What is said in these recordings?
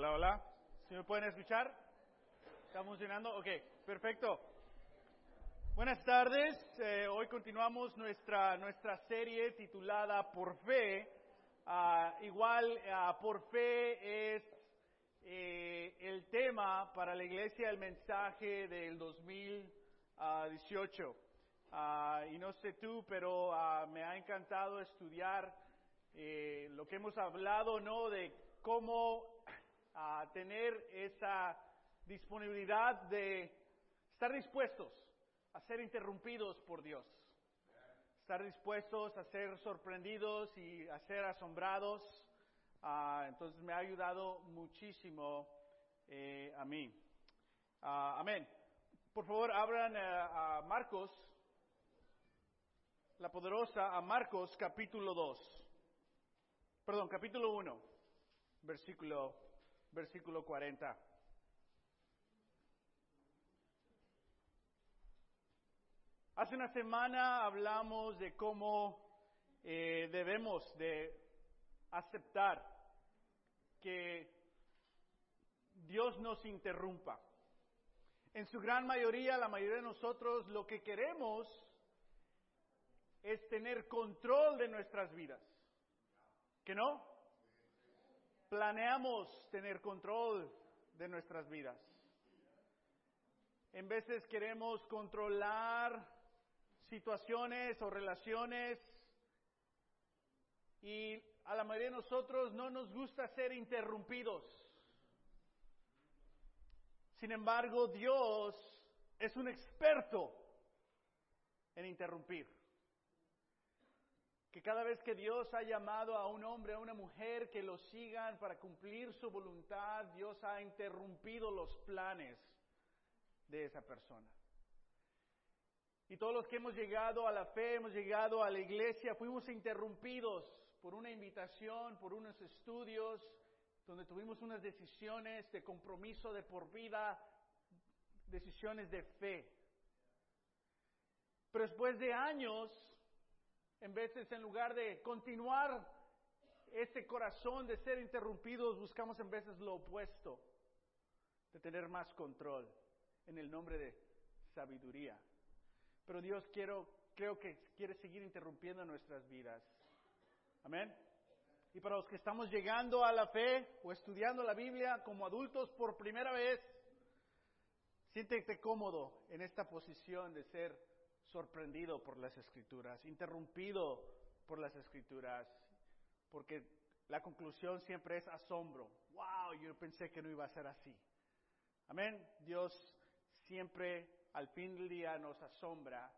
Hola, hola. ¿Sí me pueden escuchar? ¿Está funcionando? Ok, perfecto. Buenas tardes. Eh, hoy continuamos nuestra, nuestra serie titulada Por Fe. Ah, igual, ah, por fe es eh, el tema para la iglesia, el mensaje del 2018. Ah, y no sé tú, pero me ha encantado estudiar eh, lo que hemos hablado, ¿no? De cómo tener esa disponibilidad de estar dispuestos a ser interrumpidos por Dios. Estar dispuestos a ser sorprendidos y a ser asombrados. Ah, entonces me ha ayudado muchísimo eh, a mí. Ah, amén. Por favor, abran eh, a Marcos, la poderosa, a Marcos capítulo 2. Perdón, capítulo 1, versículo, versículo 40. Hace una semana hablamos de cómo eh, debemos de aceptar que Dios nos interrumpa. En su gran mayoría, la mayoría de nosotros lo que queremos es tener control de nuestras vidas. ¿Que no? Planeamos tener control de nuestras vidas. En veces queremos controlar situaciones o relaciones y a la mayoría de nosotros no nos gusta ser interrumpidos. Sin embargo, Dios es un experto en interrumpir. Que cada vez que Dios ha llamado a un hombre, a una mujer que lo sigan para cumplir su voluntad, Dios ha interrumpido los planes de esa persona. Y todos los que hemos llegado a la fe, hemos llegado a la iglesia, fuimos interrumpidos por una invitación, por unos estudios, donde tuvimos unas decisiones de compromiso de por vida, decisiones de fe. Pero después de años, en veces en lugar de continuar ese corazón de ser interrumpidos, buscamos en veces lo opuesto, de tener más control, en el nombre de sabiduría. Pero Dios quiero, creo que quiere seguir interrumpiendo nuestras vidas. Amén. Y para los que estamos llegando a la fe o estudiando la Biblia como adultos por primera vez, siéntete cómodo en esta posición de ser sorprendido por las escrituras, interrumpido por las escrituras, porque la conclusión siempre es asombro. Wow, yo pensé que no iba a ser así. Amén. Dios siempre al fin del día nos asombra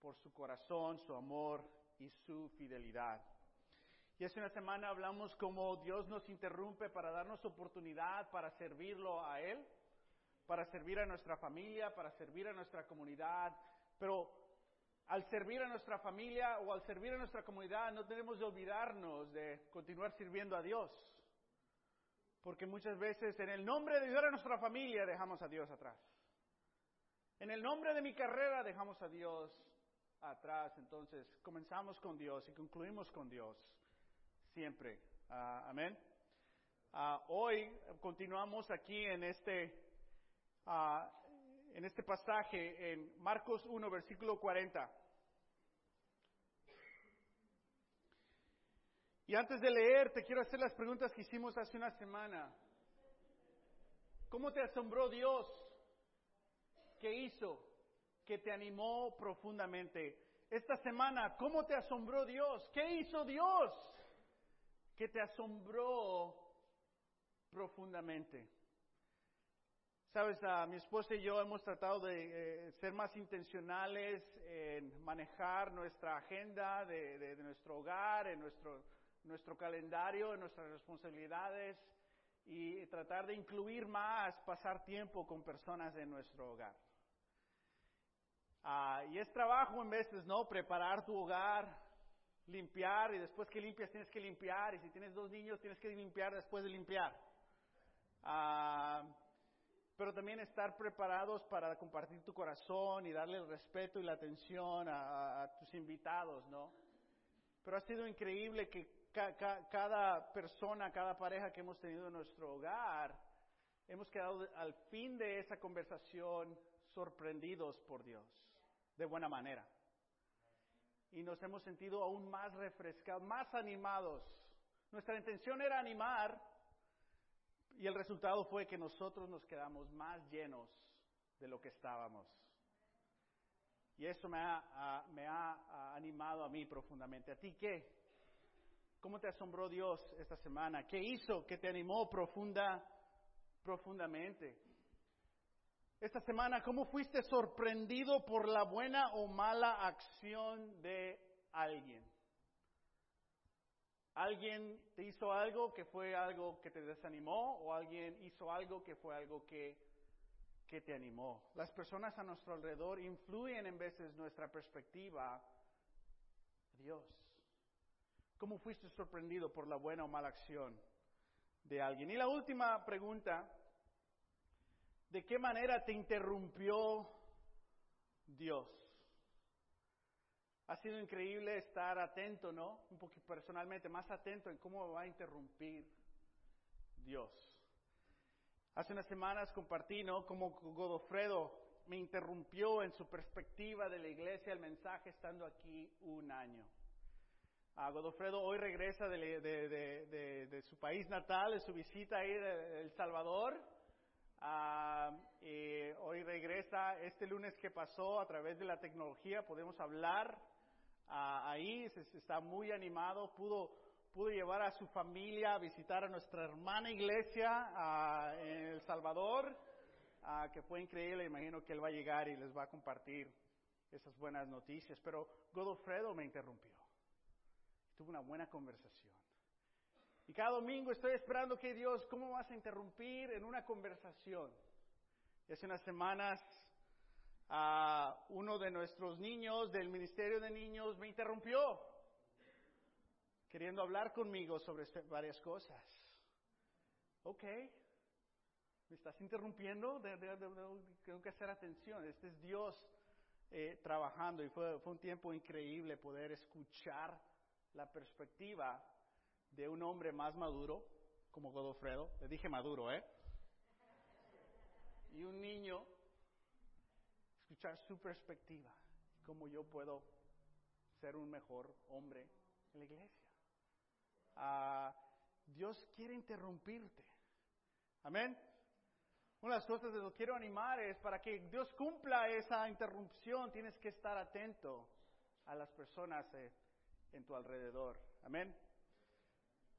por su corazón, su amor y su fidelidad. Y hace una semana hablamos cómo Dios nos interrumpe para darnos oportunidad para servirlo a Él, para servir a nuestra familia, para servir a nuestra comunidad. Pero al servir a nuestra familia o al servir a nuestra comunidad no tenemos de olvidarnos de continuar sirviendo a Dios. Porque muchas veces en el nombre de ayudar a nuestra familia dejamos a Dios atrás. En el nombre de mi carrera dejamos a Dios atrás, entonces comenzamos con Dios y concluimos con Dios siempre. Ah, amén. Ah, hoy continuamos aquí en este, ah, en este pasaje en Marcos 1, versículo 40. Y antes de leer, te quiero hacer las preguntas que hicimos hace una semana. ¿Cómo te asombró Dios? ¿Qué hizo que te animó profundamente? Esta semana, ¿cómo te asombró Dios? ¿Qué hizo Dios que te asombró profundamente? Sabes, mi esposa y yo hemos tratado de eh, ser más intencionales en manejar nuestra agenda de, nuestro hogar, en nuestro, nuestro calendario, en nuestras responsabilidades y tratar de incluir más pasar tiempo con personas en nuestro hogar. Ah, y es trabajo en veces, ¿no? Preparar tu hogar, limpiar y después que limpias tienes que limpiar y si tienes dos niños tienes que limpiar después de limpiar. Ah, pero también estar preparados para compartir tu corazón y darle el respeto y la atención a, tus invitados, ¿no? Pero ha sido increíble que cada persona, cada pareja que hemos tenido en nuestro hogar, hemos quedado al fin de esa conversación sorprendidos por Dios, de buena manera. Y nos hemos sentido aún más refrescados, más animados. Nuestra intención era animar y el resultado fue que nosotros nos quedamos más llenos de lo que estábamos. Y eso me ha, me ha animado a mí profundamente. ¿A ti qué? ¿Cómo te asombró Dios esta semana? ¿Qué hizo que te animó profunda, profundamente? Esta semana, ¿cómo fuiste sorprendido por la buena o mala acción de alguien? ¿Alguien te hizo algo que fue algo que te desanimó o alguien hizo algo que fue algo que, que te animó? Las personas a nuestro alrededor influyen en veces nuestra perspectiva. Dios. ¿Cómo fuiste sorprendido por la buena o mala acción de alguien? Y la última pregunta ¿De qué manera te interrumpió Dios? Ha sido increíble estar atento, ¿no? Un poquito personalmente, más atento en cómo va a interrumpir Dios. Hace unas semanas compartí, ¿no? Como Godofredo me interrumpió en su perspectiva de la iglesia, el mensaje, estando aquí un año. A Godofredo hoy regresa de, de, su país natal, de su visita ahí de El Salvador, Ah, hoy regresa este lunes que pasó a través de la tecnología, podemos hablar ah, ahí, se, está muy animado, pudo, pudo llevar a su familia a visitar a nuestra hermana iglesia ah, en El Salvador, que fue increíble, imagino que él va a llegar y les va a compartir esas buenas noticias, pero Godofredo me interrumpió, tuvo una buena conversación. Y cada domingo estoy esperando que Dios, ¿cómo vas a interrumpir en una conversación? Hace unas semanas a uno de nuestros niños del Ministerio de Niños me interrumpió, queriendo hablar conmigo sobre este, varias cosas. Ok, me estás interrumpiendo, tengo que hacer atención. Este es Dios eh, trabajando y fue, fue un tiempo increíble poder escuchar la perspectiva de un hombre más maduro, como Godofredo, le dije maduro, ¿eh? Y un niño, escuchar su perspectiva, cómo yo puedo ser un mejor hombre en la iglesia. Ah, Dios quiere interrumpirte. Amén. Una de las cosas que lo quiero animar es para que Dios cumpla esa interrupción, tienes que estar atento a las personas eh, en tu alrededor. Amén.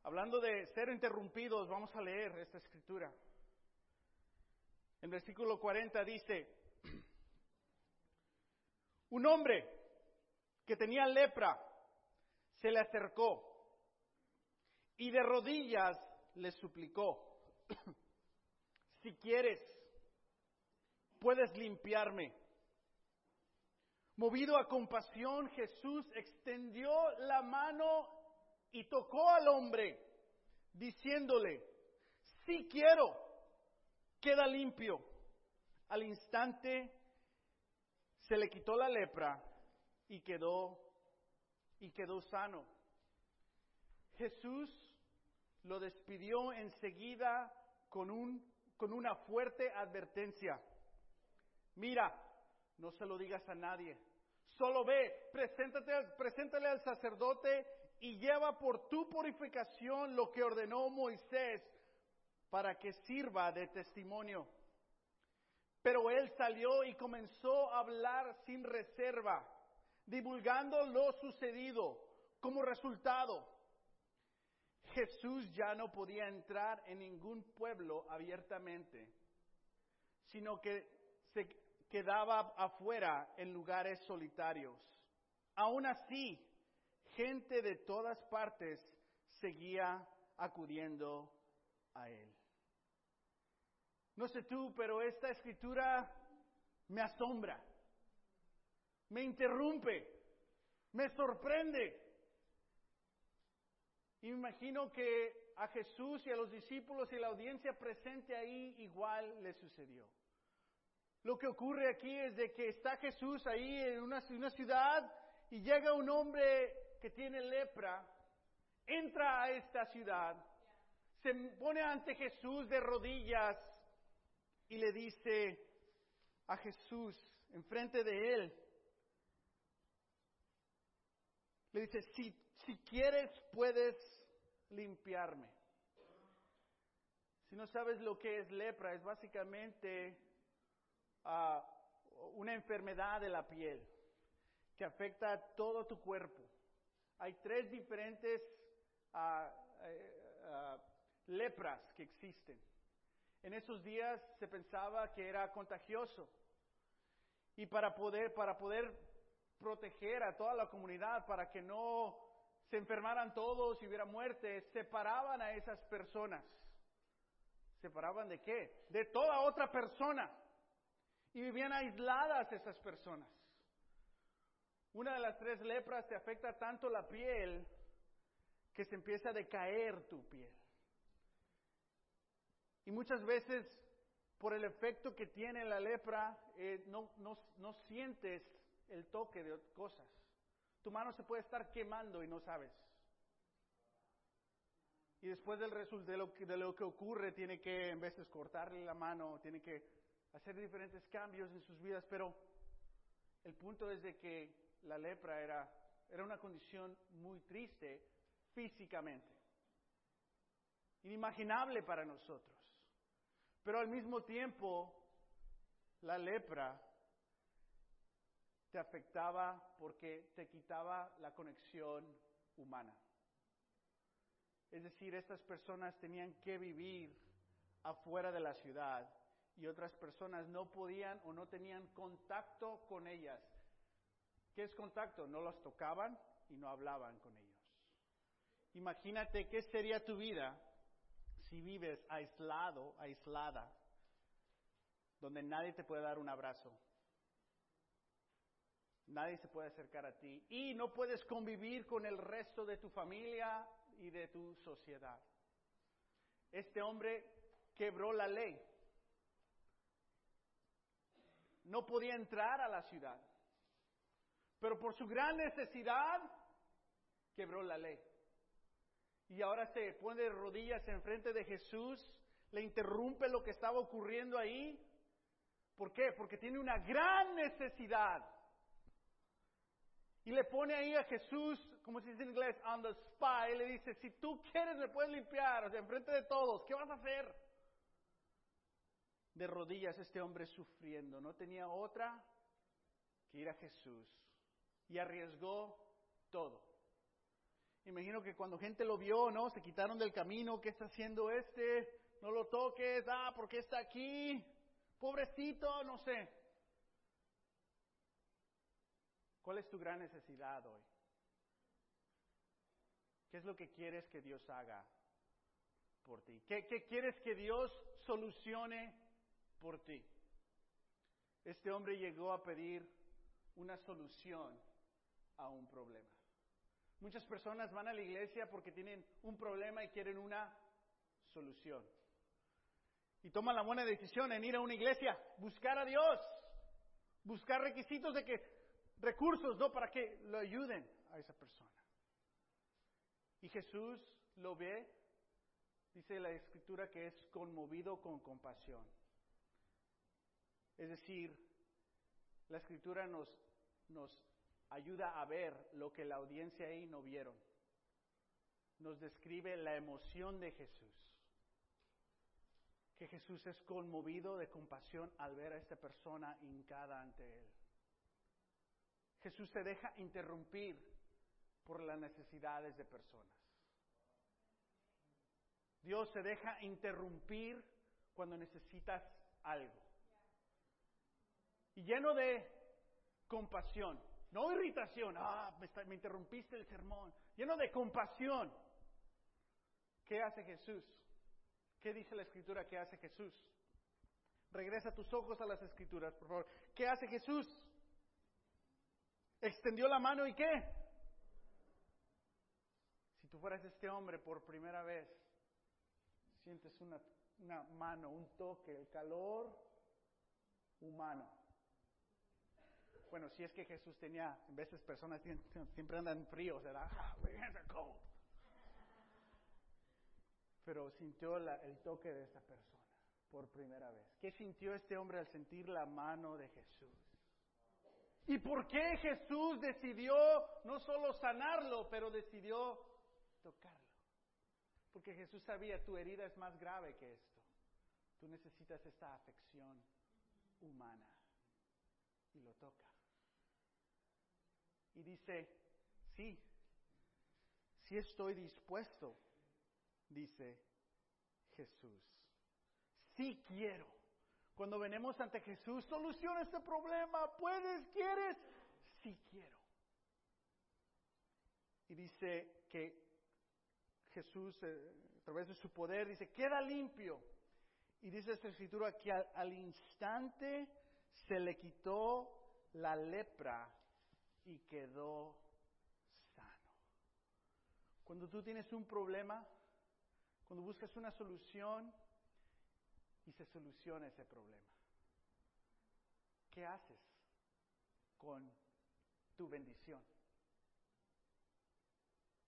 Hablando de ser interrumpidos, vamos a leer esta escritura. En versículo 40 dice, un hombre que tenía lepra se le acercó y de rodillas le suplicó, si quieres, puedes limpiarme. Movido a compasión, Jesús extendió la mano y tocó al hombre, diciéndole, si quiero, queda limpio. Al instante se le quitó la lepra y quedó y quedó sano. Jesús lo despidió enseguida con, un, con una fuerte advertencia. Mira, no se lo digas a nadie. Solo ve, preséntate, preséntale al sacerdote y lleva por tu purificación lo que ordenó Moisés para que sirva de testimonio. Pero él salió y comenzó a hablar sin reserva, divulgando lo sucedido. Como resultado, Jesús ya no podía entrar en ningún pueblo abiertamente, sino que se quedaba afuera en lugares solitarios. Aún así, gente de todas partes seguía acudiendo a él. No sé tú, pero esta escritura me asombra, me interrumpe, me sorprende. Imagino que a Jesús y a los discípulos y la audiencia presente ahí igual le sucedió. Lo que ocurre aquí es de que está Jesús ahí en una ciudad y llega un hombre que tiene lepra entra a esta ciudad, se pone ante Jesús de rodillas y le dice a Jesús, enfrente de él, le dice, si, si quieres puedes limpiarme. Si no sabes lo que es lepra, es básicamente ah, una enfermedad de la piel que afecta a todo tu cuerpo. Hay tres diferentes ah, lepras que existen. En esos días se pensaba que era contagioso. Y para poder, para poder proteger a toda la comunidad, para que no se enfermaran todos y hubiera muerte, separaban a esas personas. ¿Separaban de qué? De toda otra persona. Y vivían aisladas esas personas. Una de las tres lepras te afecta tanto la piel que se empieza a decaer tu piel. Y muchas veces, por el efecto que tiene la lepra, eh, no, sientes el toque de cosas. Tu mano se puede estar quemando y no sabes. Y después del de lo, que, de lo que ocurre, tiene que en veces cortarle la mano, tiene que hacer diferentes cambios en sus vidas, pero el punto es de que la lepra era una condición muy triste físicamente, inimaginable para nosotros. Pero al mismo tiempo, la lepra te afectaba porque te quitaba la conexión humana. Es decir, estas personas tenían que vivir afuera de la ciudad y otras personas no podían o no tenían contacto con ellas. ¿Qué es contacto? No los tocaban y no hablaban con ellos. Imagínate qué sería tu vida si vives aislado, aislada, donde nadie te puede dar un abrazo, nadie se puede acercar a ti y no puedes convivir con el resto de tu familia y de tu sociedad. Este hombre quebró la ley. No podía entrar a la ciudad, pero por su gran necesidad quebró la ley. Y ahora se pone de rodillas enfrente de Jesús, le interrumpe lo que estaba ocurriendo ahí. ¿Por qué? Porque tiene una gran necesidad. Y le pone ahí a Jesús, como se dice en inglés, on the spot, y le dice, si tú quieres me puedes limpiar, o sea, enfrente de todos, ¿qué vas a hacer? De rodillas este hombre sufriendo, no tenía otra que ir a Jesús. Y arriesgó todo. Imagino que cuando gente lo vio, ¿no? Se quitaron del camino, ¿qué está haciendo este? No lo toques, ah, ¿por qué está aquí? Pobrecito, no sé. ¿Cuál es tu gran necesidad hoy? ¿Qué es lo que quieres que Dios haga por ti? ¿Qué, quieres que Dios solucione por ti? Este hombre llegó a pedir una solución a un problema. Muchas personas van a la iglesia porque tienen un problema y quieren una solución. Y toman la buena decisión en ir a una iglesia, buscar a Dios, buscar requisitos de que recursos, ¿no? Para que lo ayuden a esa persona. Y Jesús lo ve, dice la escritura que es conmovido con compasión. Es decir, la escritura nos, nos ayuda a ver lo que la audiencia ahí no vieron. Nos describe la emoción de Jesús. Que Jesús es conmovido de compasión al ver a esta persona hincada ante él. Jesús se deja interrumpir por las necesidades de personas. Dios se deja interrumpir cuando necesitas algo. Y lleno de compasión, no irritación, ah, me, me interrumpiste el sermón, lleno de compasión. ¿Qué hace Jesús? ¿Qué dice la escritura que hace Jesús? Regresa tus ojos a las escrituras, por favor. ¿Qué hace Jesús? Extendió la mano y qué? Si tú fueras este hombre por primera vez, sientes una mano, un toque, el calor humano. Bueno, si es que Jesús tenía, en veces personas siempre andan fríos, ¿verdad? Ah, pero sintió el toque de esa persona por primera vez. ¿Qué sintió este hombre al sentir la mano de Jesús? ¿Y por qué Jesús decidió no solo sanarlo, pero decidió tocarlo? Porque Jesús sabía, tu herida es más grave que esto. Tú necesitas esta afección humana. Y lo toca. Y dice, sí, sí estoy dispuesto, dice Jesús. Sí quiero. Cuando venimos ante Jesús, soluciona este problema. ¿Puedes? ¿Quieres? Sí quiero. Y dice que Jesús, eh, a través de su poder, dice, queda limpio. Y dice esta escritura que al, al instante se le quitó la lepra y quedó sano. Cuando tú tienes un problema, cuando buscas una solución y se soluciona ese problema, ¿qué haces con tu bendición?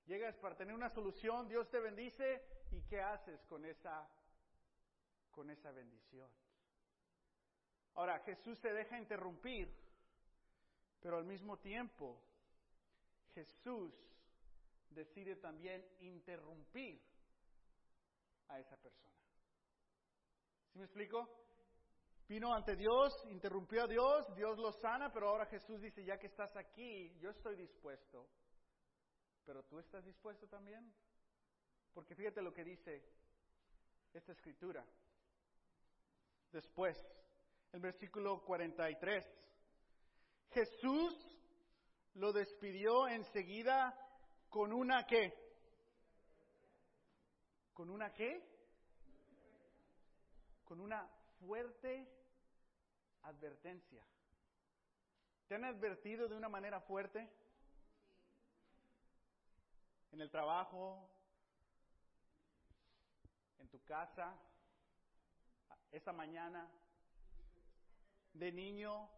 Llegas para tener una solución, Dios te bendice y ¿qué haces con esa con esa bendición? Ahora, Jesús se deja interrumpir, pero al mismo tiempo Jesús decide también interrumpir a esa persona. ¿Sí me explico? Vino ante Dios, interrumpió a Dios, Dios lo sana, pero ahora Jesús dice, ya que estás aquí, yo estoy dispuesto pero tú estás dispuesto también. Porque fíjate lo que dice esta escritura. Después, el versículo 43. Jesús lo despidió enseguida con una qué? ¿Con una qué? Con una fuerte advertencia. ¿Te han advertido de una manera fuerte? en el trabajo, en tu casa, esta mañana, de niño.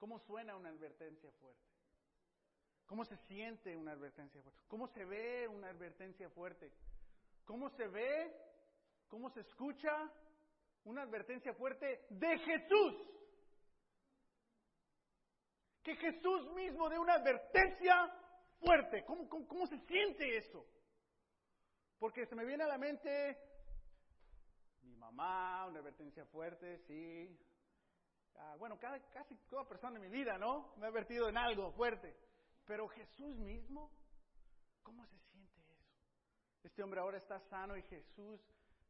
¿Cómo suena una advertencia fuerte? ¿Cómo se siente una advertencia fuerte? ¿Cómo se ve una advertencia fuerte? ¿Cómo se ve? ¿Cómo se escucha una advertencia fuerte de Jesús? Que Jesús mismo dé una advertencia fuerte. ¿Cómo, cómo, cómo se siente eso? Porque se me viene a la mente mi mamá, una advertencia fuerte, sí. Ah, bueno, cada, casi toda persona en mi vida, ¿no? Me ha advertido en algo fuerte. Pero Jesús mismo, ¿cómo se siente eso? Este hombre ahora está sano y Jesús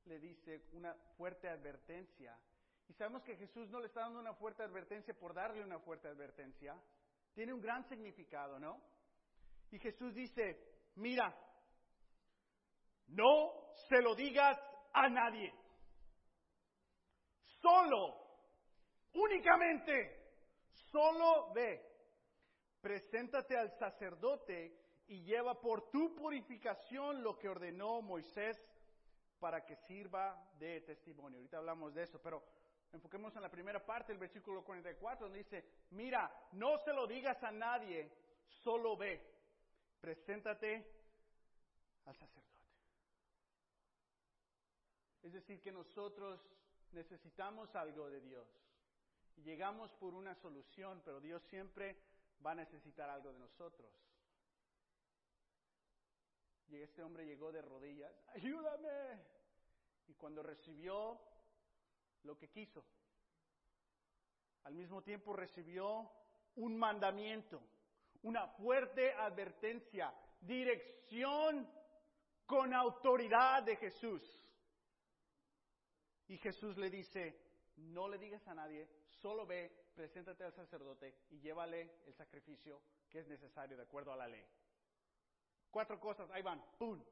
le dice una fuerte advertencia. Y sabemos que Jesús no le está dando una fuerte advertencia por darle una fuerte advertencia. Tiene un gran significado, ¿no? Y Jesús dice, mira, no se lo digas a nadie. Solo, únicamente, solo ve. Preséntate al sacerdote y lleva por tu purificación lo que ordenó Moisés para que sirva de testimonio. Ahorita hablamos de eso, pero enfoquemos en la primera parte del versículo 44, donde dice, mira, no se lo digas a nadie, solo ve preséntate al sacerdote. Es decir, que nosotros necesitamos algo de Dios. Llegamos por una solución, pero Dios siempre va a necesitar algo de nosotros. Y este hombre llegó de rodillas, ayúdame. Y cuando recibió lo que quiso, al mismo tiempo recibió un mandamiento una fuerte advertencia, dirección con autoridad de Jesús. Y Jesús le dice, no le digas a nadie, solo ve, preséntate al sacerdote y llévale el sacrificio que es necesario de acuerdo a la ley. Cuatro cosas, ahí van, ¡pum!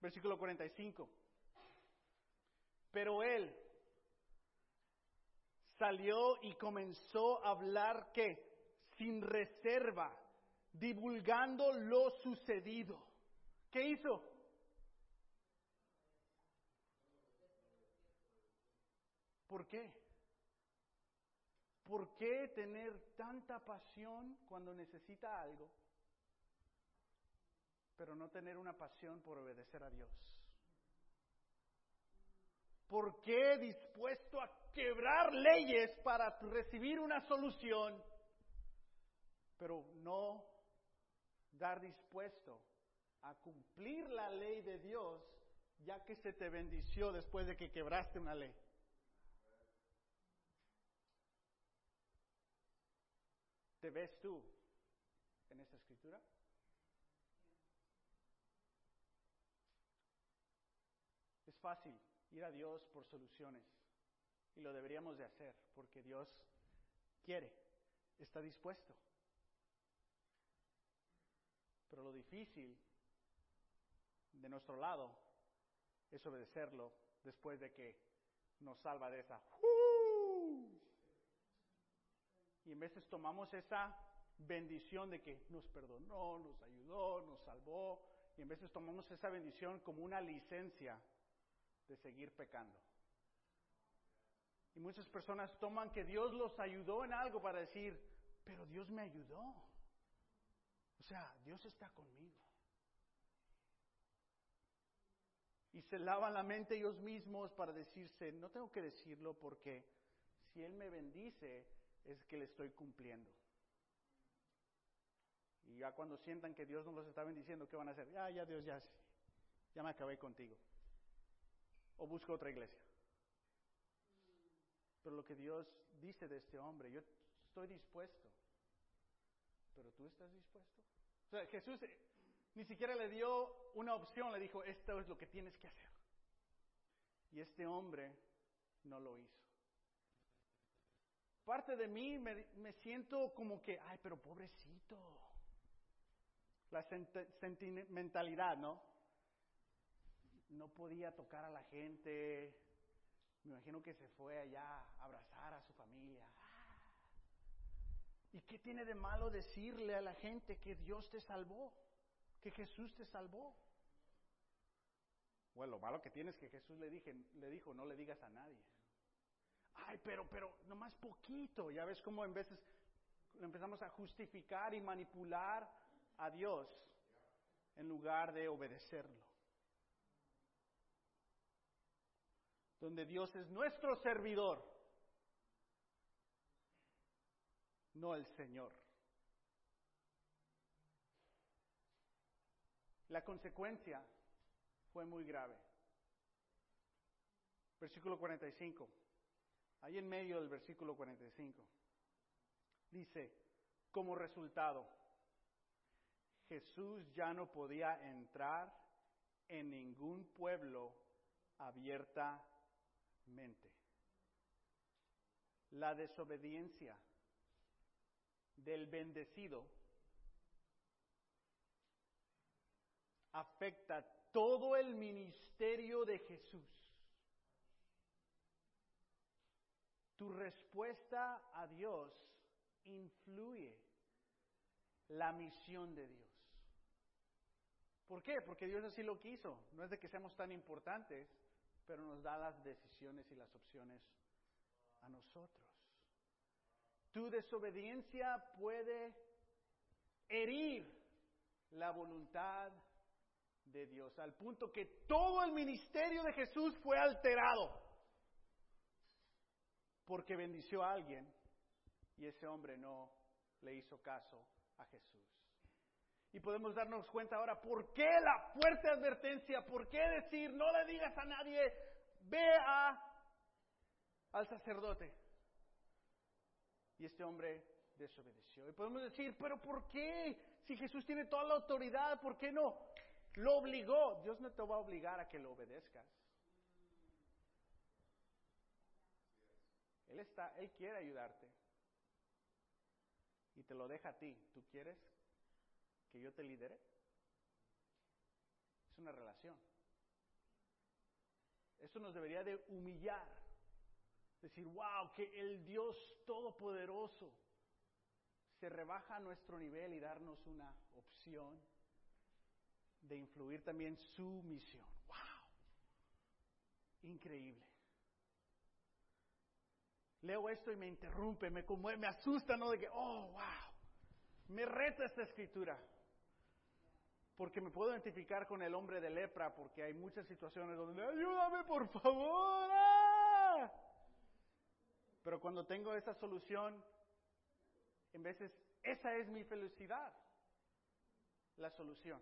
Versículo 45. Pero él salió y comenzó a hablar qué? sin reserva, divulgando lo sucedido. ¿Qué hizo? ¿Por qué? ¿Por qué tener tanta pasión cuando necesita algo? pero no tener una pasión por obedecer a Dios? ¿Por qué dispuesto a quebrar leyes para recibir una solución, pero no dar dispuesto a cumplir la ley de Dios ya que se te bendició después de que quebraste una ley? ¿Te ves tú en esta escritura? Es fácil ir a Dios por soluciones y lo deberíamos de hacer porque Dios quiere, está dispuesto. Pero lo difícil de nuestro lado es obedecerlo después de que nos salva de esa. Y en veces tomamos esa bendición de que nos perdonó, nos ayudó, nos salvó, y en veces tomamos esa bendición como una licencia de seguir pecando. Y muchas personas toman que Dios los ayudó en algo para decir, pero Dios me ayudó. O sea, Dios está conmigo. Y se lavan la mente ellos mismos para decirse, no tengo que decirlo porque si Él me bendice es que le estoy cumpliendo. Y ya cuando sientan que Dios no los está bendiciendo, ¿qué van a hacer? Ya, ya Dios, ya, ya me acabé contigo. O busco otra iglesia. Pero lo que Dios dice de este hombre, yo estoy dispuesto. Pero tú estás dispuesto. O sea, Jesús eh, ni siquiera le dio una opción, le dijo, esto es lo que tienes que hacer. Y este hombre no lo hizo. Parte de mí me, me siento como que, ay, pero pobrecito. La sentimentalidad, ¿no? No podía tocar a la gente, me imagino que se fue allá a abrazar a su familia. ¿Y qué tiene de malo decirle a la gente que Dios te salvó? Que Jesús te salvó. Bueno, lo malo que tiene es que Jesús le, dije, le dijo, no le digas a nadie. Ay, pero, pero, nomás poquito. Ya ves cómo en veces empezamos a justificar y manipular a Dios en lugar de obedecerlo. donde Dios es nuestro servidor, no el Señor. La consecuencia fue muy grave. Versículo 45. Ahí en medio del versículo 45. Dice, como resultado, Jesús ya no podía entrar en ningún pueblo abierta mente. La desobediencia del bendecido afecta todo el ministerio de Jesús. Tu respuesta a Dios influye la misión de Dios. ¿Por qué? Porque Dios así lo quiso. No es de que seamos tan importantes, pero nos da las decisiones y las opciones a nosotros. Tu desobediencia puede herir la voluntad de Dios, al punto que todo el ministerio de Jesús fue alterado, porque bendició a alguien y ese hombre no le hizo caso a Jesús. Y podemos darnos cuenta ahora por qué la fuerte advertencia, por qué decir, no le digas a nadie, ve a, al sacerdote. Y este hombre desobedeció. Y podemos decir, pero ¿por qué? Si Jesús tiene toda la autoridad, ¿por qué no? Lo obligó. Dios no te va a obligar a que lo obedezcas. Él está, Él quiere ayudarte. Y te lo deja a ti. ¿Tú quieres que yo te lidere? Es una relación. Eso nos debería de humillar. Decir, wow, que el Dios Todopoderoso se rebaja a nuestro nivel y darnos una opción de influir también su misión. ¡Wow! Increíble. Leo esto y me interrumpe, me conmueve, me asusta, ¿no? De que, oh, wow, me reta esta escritura. Porque me puedo identificar con el hombre de lepra, porque hay muchas situaciones donde, ayúdame por favor. ¡ah! Pero cuando tengo esa solución, en veces esa es mi felicidad, la solución.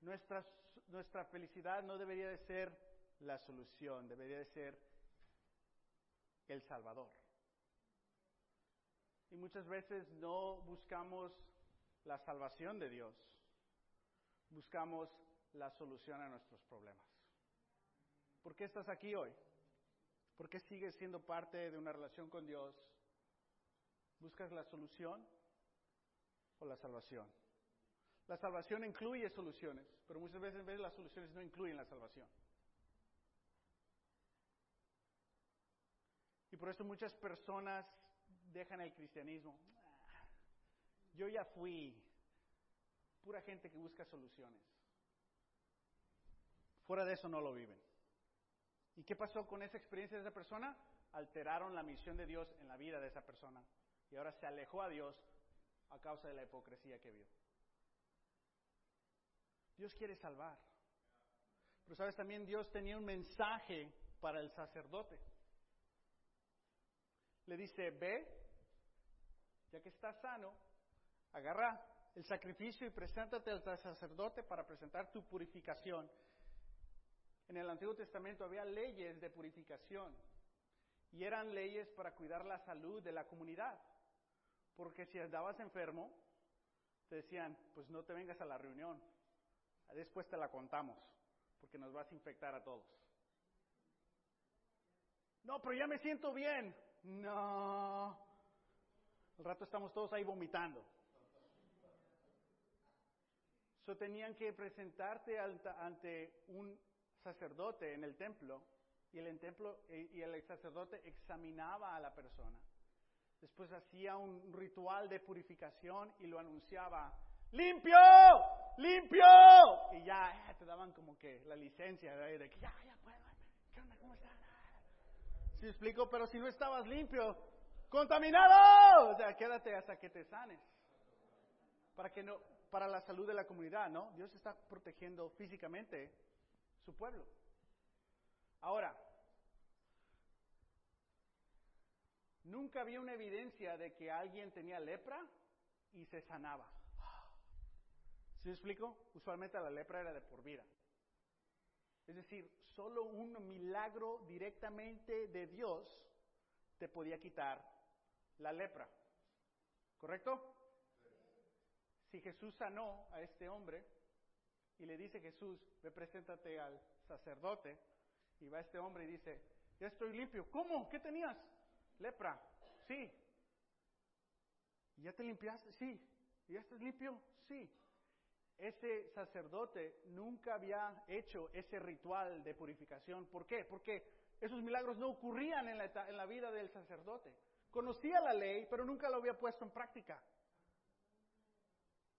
Nuestra, nuestra felicidad no debería de ser la solución, debería de ser el Salvador. Y muchas veces no buscamos la salvación de Dios, buscamos la solución a nuestros problemas. ¿Por qué estás aquí hoy? ¿Por qué sigues siendo parte de una relación con Dios? ¿Buscas la solución o la salvación? La salvación incluye soluciones, pero muchas veces las soluciones no incluyen la salvación. Y por eso muchas personas dejan el cristianismo. Yo ya fui pura gente que busca soluciones. Fuera de eso no lo viven. ¿Y qué pasó con esa experiencia de esa persona? Alteraron la misión de Dios en la vida de esa persona. Y ahora se alejó a Dios a causa de la hipocresía que vio. Dios quiere salvar. Pero sabes, también Dios tenía un mensaje para el sacerdote. Le dice, ve, ya que estás sano, agarra el sacrificio y preséntate al sacerdote para presentar tu purificación. En el Antiguo Testamento había leyes de purificación y eran leyes para cuidar la salud de la comunidad. Porque si andabas enfermo, te decían, pues no te vengas a la reunión, después te la contamos, porque nos vas a infectar a todos. No, pero ya me siento bien. No. Al rato estamos todos ahí vomitando. So tenían que presentarte ante un sacerdote en el templo y el, templo, y el sacerdote examinaba a la persona. Después hacía un ritual de purificación y lo anunciaba, limpio, limpio. Y ya eh, te daban como que la licencia de, que ya, ya puedo, ¿qué onda? ¿Cómo estás? ¿Sí explico? Pero si no estabas limpio, contaminado, o sea, quédate hasta que te sanes. Para que no, para la salud de la comunidad, ¿no? Dios está protegiendo físicamente su pueblo. Ahora, nunca había una evidencia de que alguien tenía lepra y se sanaba. ¿Sí explico? Usualmente la lepra era de por vida. Es decir, solo un milagro directamente de Dios te podía quitar la lepra. ¿Correcto? Si Jesús sanó a este hombre, y le dice Jesús, ve preséntate al sacerdote, y va este hombre y dice, ya estoy limpio. ¿Cómo? ¿Qué tenías? Lepra. Sí. ¿Y ya te limpiaste? Sí. ¿Y ya estás limpio? Sí. Ese sacerdote nunca había hecho ese ritual de purificación. ¿Por qué? Porque esos milagros no ocurrían en la, en la vida del sacerdote. Conocía la ley, pero nunca lo había puesto en práctica.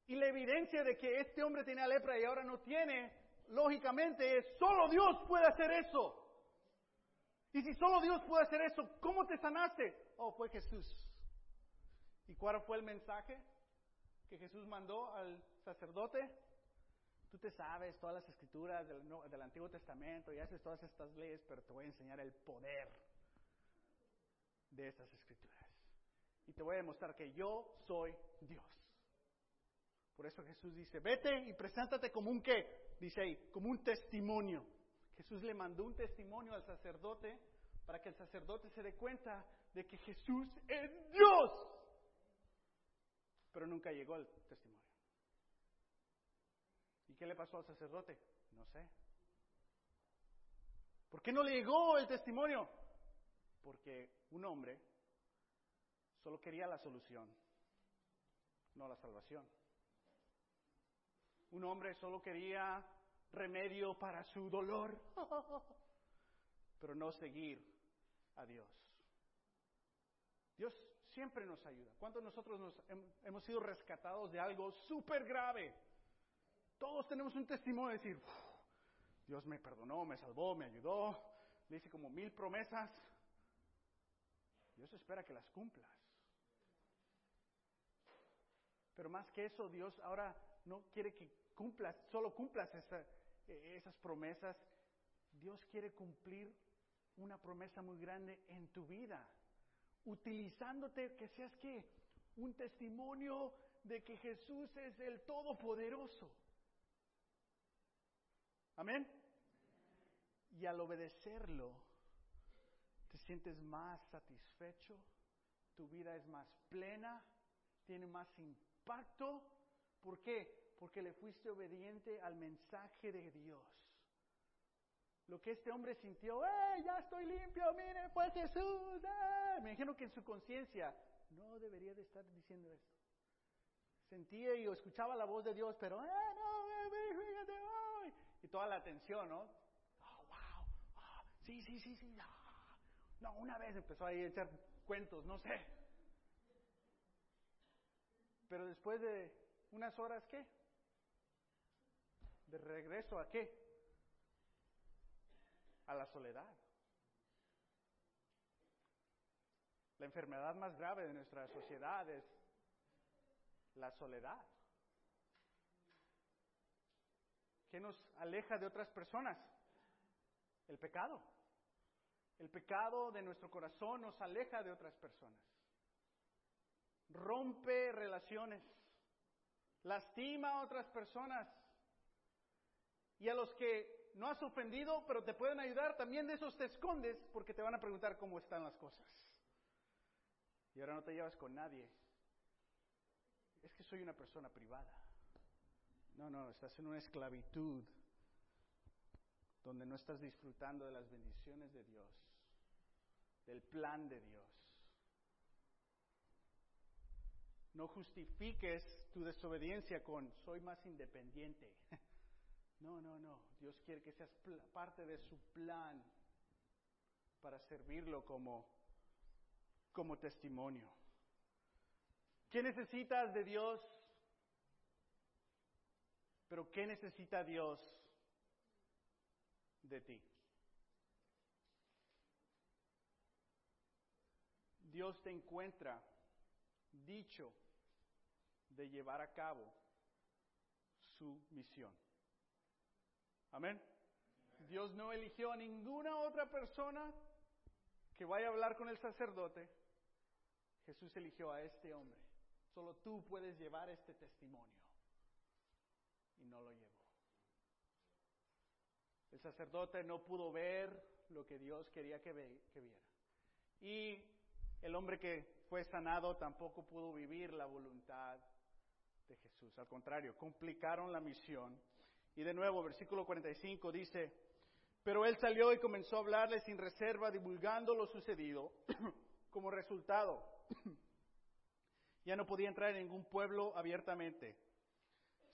Y la evidencia de que este hombre tenía lepra y ahora no tiene, lógicamente es, solo Dios puede hacer eso. Y si solo Dios puede hacer eso, ¿cómo te sanaste? Oh, fue Jesús. ¿Y cuál fue el mensaje que Jesús mandó al sacerdote? Tú te sabes todas las escrituras del, Antiguo Testamento y haces todas estas leyes, pero te voy a enseñar el poder de estas escrituras. Y te voy a demostrar que yo soy Dios. Por eso Jesús dice, vete y preséntate como un qué, dice ahí, como un testimonio. Jesús le mandó un testimonio al sacerdote para que el sacerdote se dé cuenta de que Jesús es Dios. Pero nunca llegó el testimonio. ¿Y qué le pasó al sacerdote? No sé. ¿Por qué no le llegó el testimonio? Porque un hombre solo quería la solución, no la salvación. Un hombre solo quería remedio para su dolor, pero no seguir a Dios. Dios siempre nos ayuda. ¿Cuántos de nosotros nos hemos sido rescatados de algo súper grave? Todos tenemos un testimonio de decir, Dios me perdonó, me salvó, me ayudó, le hice como mil promesas. Dios espera que las cumplas. Pero más que eso, Dios ahora no quiere que cumplas, solo cumplas eh, esas promesas. Dios quiere cumplir una promesa muy grande en tu vida, utilizándote que seas que un testimonio de que Jesús es el Todopoderoso. Amén. Y al obedecerlo, te sientes más satisfecho, tu vida es más plena, tiene más impacto. ¿Por qué? Porque le fuiste obediente al mensaje de Dios. Lo que este hombre sintió, ¡eh, ya estoy limpio! ¡Mire, fue Jesús! ¡eh! Me imagino que en su conciencia no debería de estar diciendo esto. Sentía y escuchaba la voz de Dios, pero, ¡eh, no! eh, fíjate! Y toda la atención, ¿no? ¡Oh, wow! ah, sí, sí, sí, sí! ah. No, una vez empezó ahí a echar cuentos, no sé. Pero después de unas horas, ¿qué? De regreso a qué? A la soledad. La enfermedad más grave de nuestra sociedad es la soledad. ¿Qué nos aleja de otras personas? El pecado. El pecado de nuestro corazón nos aleja de otras personas. Rompe relaciones. Lastima a otras personas. Y a los que no has ofendido, pero te pueden ayudar, también de esos te escondes porque te van a preguntar cómo están las cosas. Y ahora no te llevas con nadie. Es que soy una persona privada. No, no, estás en una esclavitud donde no estás disfrutando de las bendiciones de Dios, del plan de Dios. No justifiques tu desobediencia con soy más independiente. No, no, no. Dios quiere que seas parte de su plan para servirlo como, como testimonio. ¿Qué necesitas de Dios? Pero ¿qué necesita Dios de ti? Dios te encuentra dicho de llevar a cabo su misión. Amén. Dios no eligió a ninguna otra persona que vaya a hablar con el sacerdote. Jesús eligió a este hombre. Solo tú puedes llevar este testimonio. Y no lo llevó. El sacerdote no pudo ver lo que Dios quería que, que viera. Y el hombre que fue sanado tampoco pudo vivir la voluntad de Jesús. Al contrario, complicaron la misión. Y de nuevo, versículo 45 dice, pero él salió y comenzó a hablarle sin reserva, divulgando lo sucedido. Como resultado, ya no podía entrar en ningún pueblo abiertamente,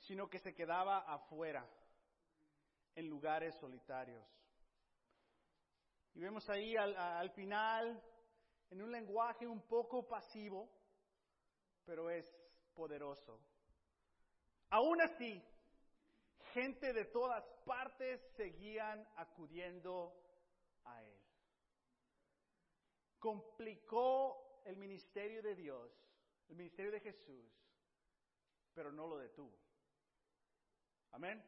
sino que se quedaba afuera, en lugares solitarios. Y vemos ahí al, al final, en un lenguaje un poco pasivo, pero es poderoso. Aún así, gente de todas partes seguían acudiendo a él. Complicó el ministerio de Dios, el ministerio de Jesús, pero no lo detuvo. Amén.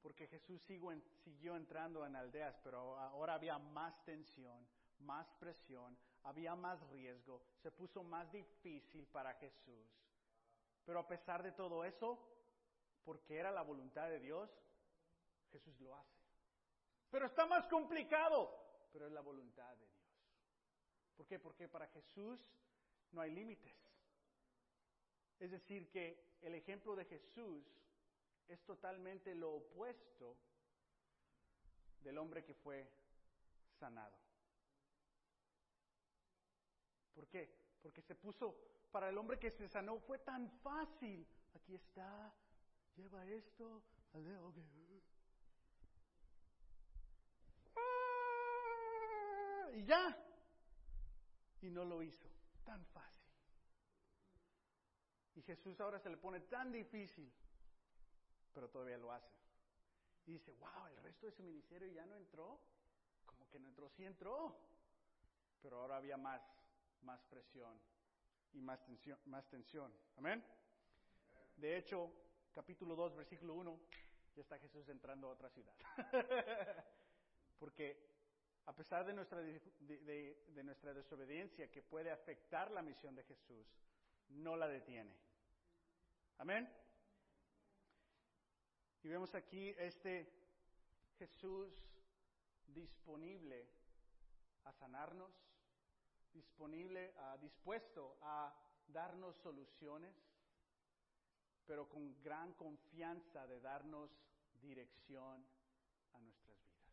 Porque Jesús siguió, en- siguió entrando en aldeas, pero ahora había más tensión, más presión, había más riesgo, se puso más difícil para Jesús. Pero a pesar de todo eso, porque era la voluntad de Dios, Jesús lo hace. Pero está más complicado, pero es la voluntad de Dios. ¿Por qué? Porque para Jesús no hay límites. Es decir, que el ejemplo de Jesús es totalmente lo opuesto del hombre que fue sanado. ¿Por qué? Porque se puso, para el hombre que se sanó fue tan fácil. Aquí está, lleva esto. Ah, Y ya. Y no lo hizo. Tan fácil. Y Jesús ahora se le pone tan difícil, pero todavía lo hace. Y dice, wow, el resto de su ministerio ya no entró. Como que no entró, sí entró. Pero ahora había más, más presión y más tensión. Más tensión. Amén. De hecho, capítulo 2, versículo 1, ya está Jesús entrando a otra ciudad. Porque a pesar de nuestra, de, de nuestra desobediencia que puede afectar la misión de Jesús, no la detiene. Amén. Y vemos aquí este Jesús disponible a sanarnos, disponible, dispuesto a darnos soluciones, pero con gran confianza de darnos dirección a nuestras vidas.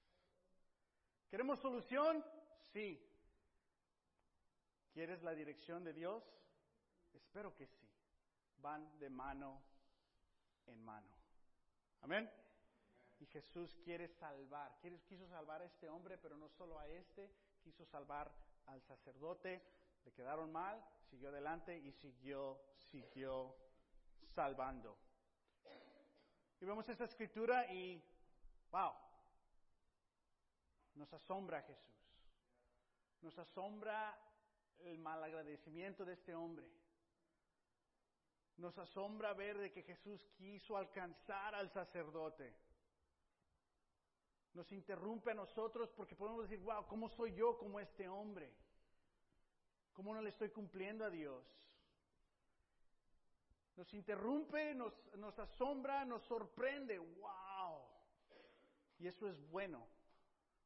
¿Queremos solución? Sí. ¿Quieres la dirección de Dios? Espero que sí. Van de mano en mano. Amén. Y Jesús quiere salvar, quiso salvar a este hombre, pero no solo a este, quiso salvar al sacerdote, le quedaron mal, siguió adelante y siguió, siguió salvando. Y vemos esta escritura y, wow, nos asombra Jesús. Nos asombra el malagradecimiento de este hombre. Nos asombra ver de que Jesús quiso alcanzar al sacerdote. Nos interrumpe a nosotros porque podemos decir, wow, ¿cómo soy yo como este hombre? ¿Cómo no le estoy cumpliendo a Dios? Nos interrumpe, nos, nos asombra, nos sorprende, wow. Y eso es bueno,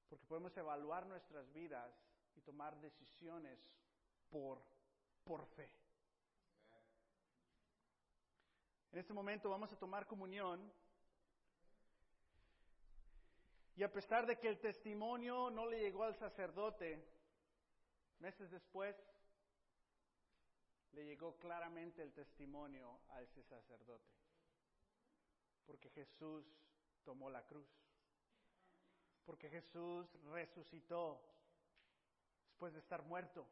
porque podemos evaluar nuestras vidas y tomar decisiones por, por fe. En este momento vamos a tomar comunión. Y a pesar de que el testimonio no le llegó al sacerdote, meses después le llegó claramente el testimonio a ese sacerdote. Porque Jesús tomó la cruz. Porque Jesús resucitó después de estar muerto.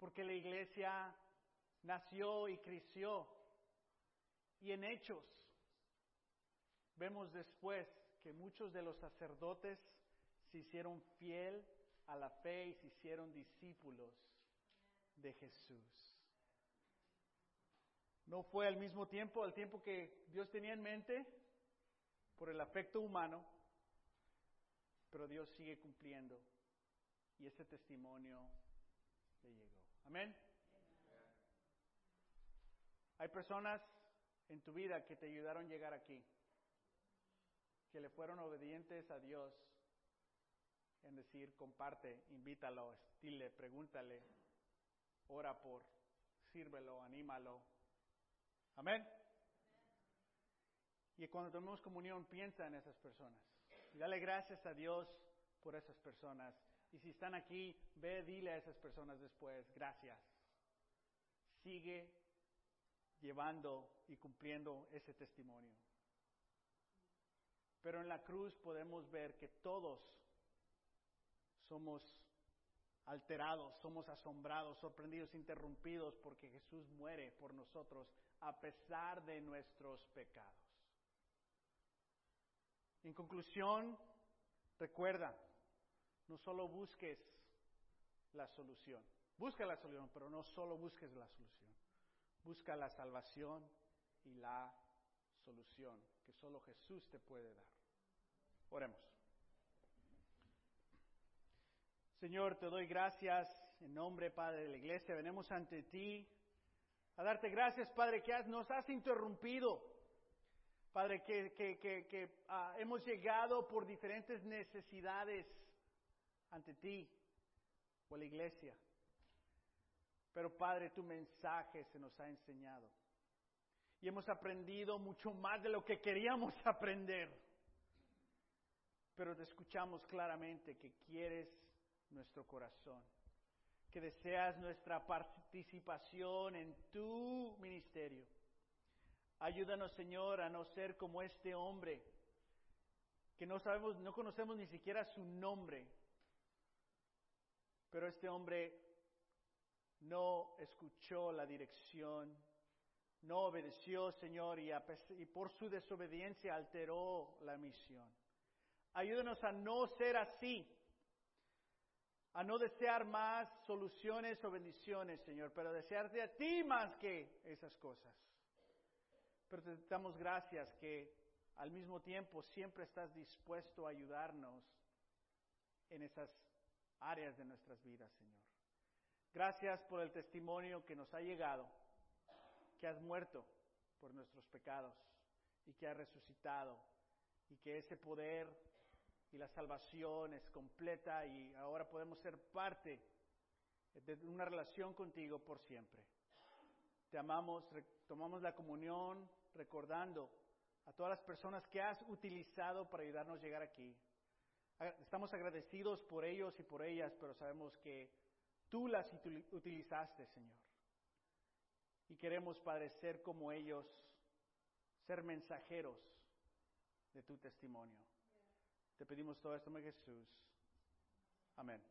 Porque la iglesia nació y creció y en Hechos vemos después que muchos de los sacerdotes se hicieron fiel a la fe y se hicieron discípulos de Jesús. No fue al mismo tiempo, al tiempo que Dios tenía en mente, por el afecto humano, pero Dios sigue cumpliendo y ese testimonio le llegó. Amén. Hay personas en tu vida que te ayudaron a llegar aquí, que le fueron obedientes a Dios en decir, comparte, invítalo, dile, pregúntale, ora por, sírvelo, anímalo. Amén. Y cuando tomemos comunión, piensa en esas personas. Y dale gracias a Dios por esas personas. Y si están aquí, ve, dile a esas personas después, gracias. Sigue llevando y cumpliendo ese testimonio. Pero en la cruz podemos ver que todos somos alterados, somos asombrados, sorprendidos, interrumpidos, porque Jesús muere por nosotros a pesar de nuestros pecados. En conclusión, recuerda, no solo busques la solución, busca la solución, pero no solo busques la solución. Busca la salvación y la solución que solo Jesús te puede dar. Oremos. Señor, te doy gracias en nombre, Padre, de la iglesia. Venimos ante ti a darte gracias, Padre, que nos has interrumpido. Padre, que, ah, hemos llegado por diferentes necesidades ante ti o la iglesia. Pero Padre, tu mensaje se nos ha enseñado. Y hemos aprendido mucho más de lo que queríamos aprender. Pero te escuchamos claramente que quieres nuestro corazón, que deseas nuestra participación en tu ministerio. Ayúdanos, Señor, a no ser como este hombre, que no sabemos, no conocemos ni siquiera su nombre. Pero este hombre no escuchó la dirección, no obedeció, Señor, y, por su desobediencia alteró la misión. Ayúdanos a no ser así, a no desear más soluciones o bendiciones, Señor, pero desearte a ti más que esas cosas. Pero te damos gracias que al mismo tiempo siempre estás dispuesto a ayudarnos en esas áreas de nuestras vidas, Señor. Gracias por el testimonio que nos ha llegado, que has muerto por nuestros pecados y que has resucitado y que ese poder y la salvación es completa y ahora podemos ser parte de una relación contigo por siempre. Te amamos, tomamos la comunión recordando a todas las personas que has utilizado para ayudarnos a llegar aquí. Estamos agradecidos por ellos y por ellas, pero sabemos que tú las utilizaste, Señor. Y queremos, Padre, ser como ellos, ser mensajeros de tu testimonio. Te pedimos todo esto en Jesús. Amén.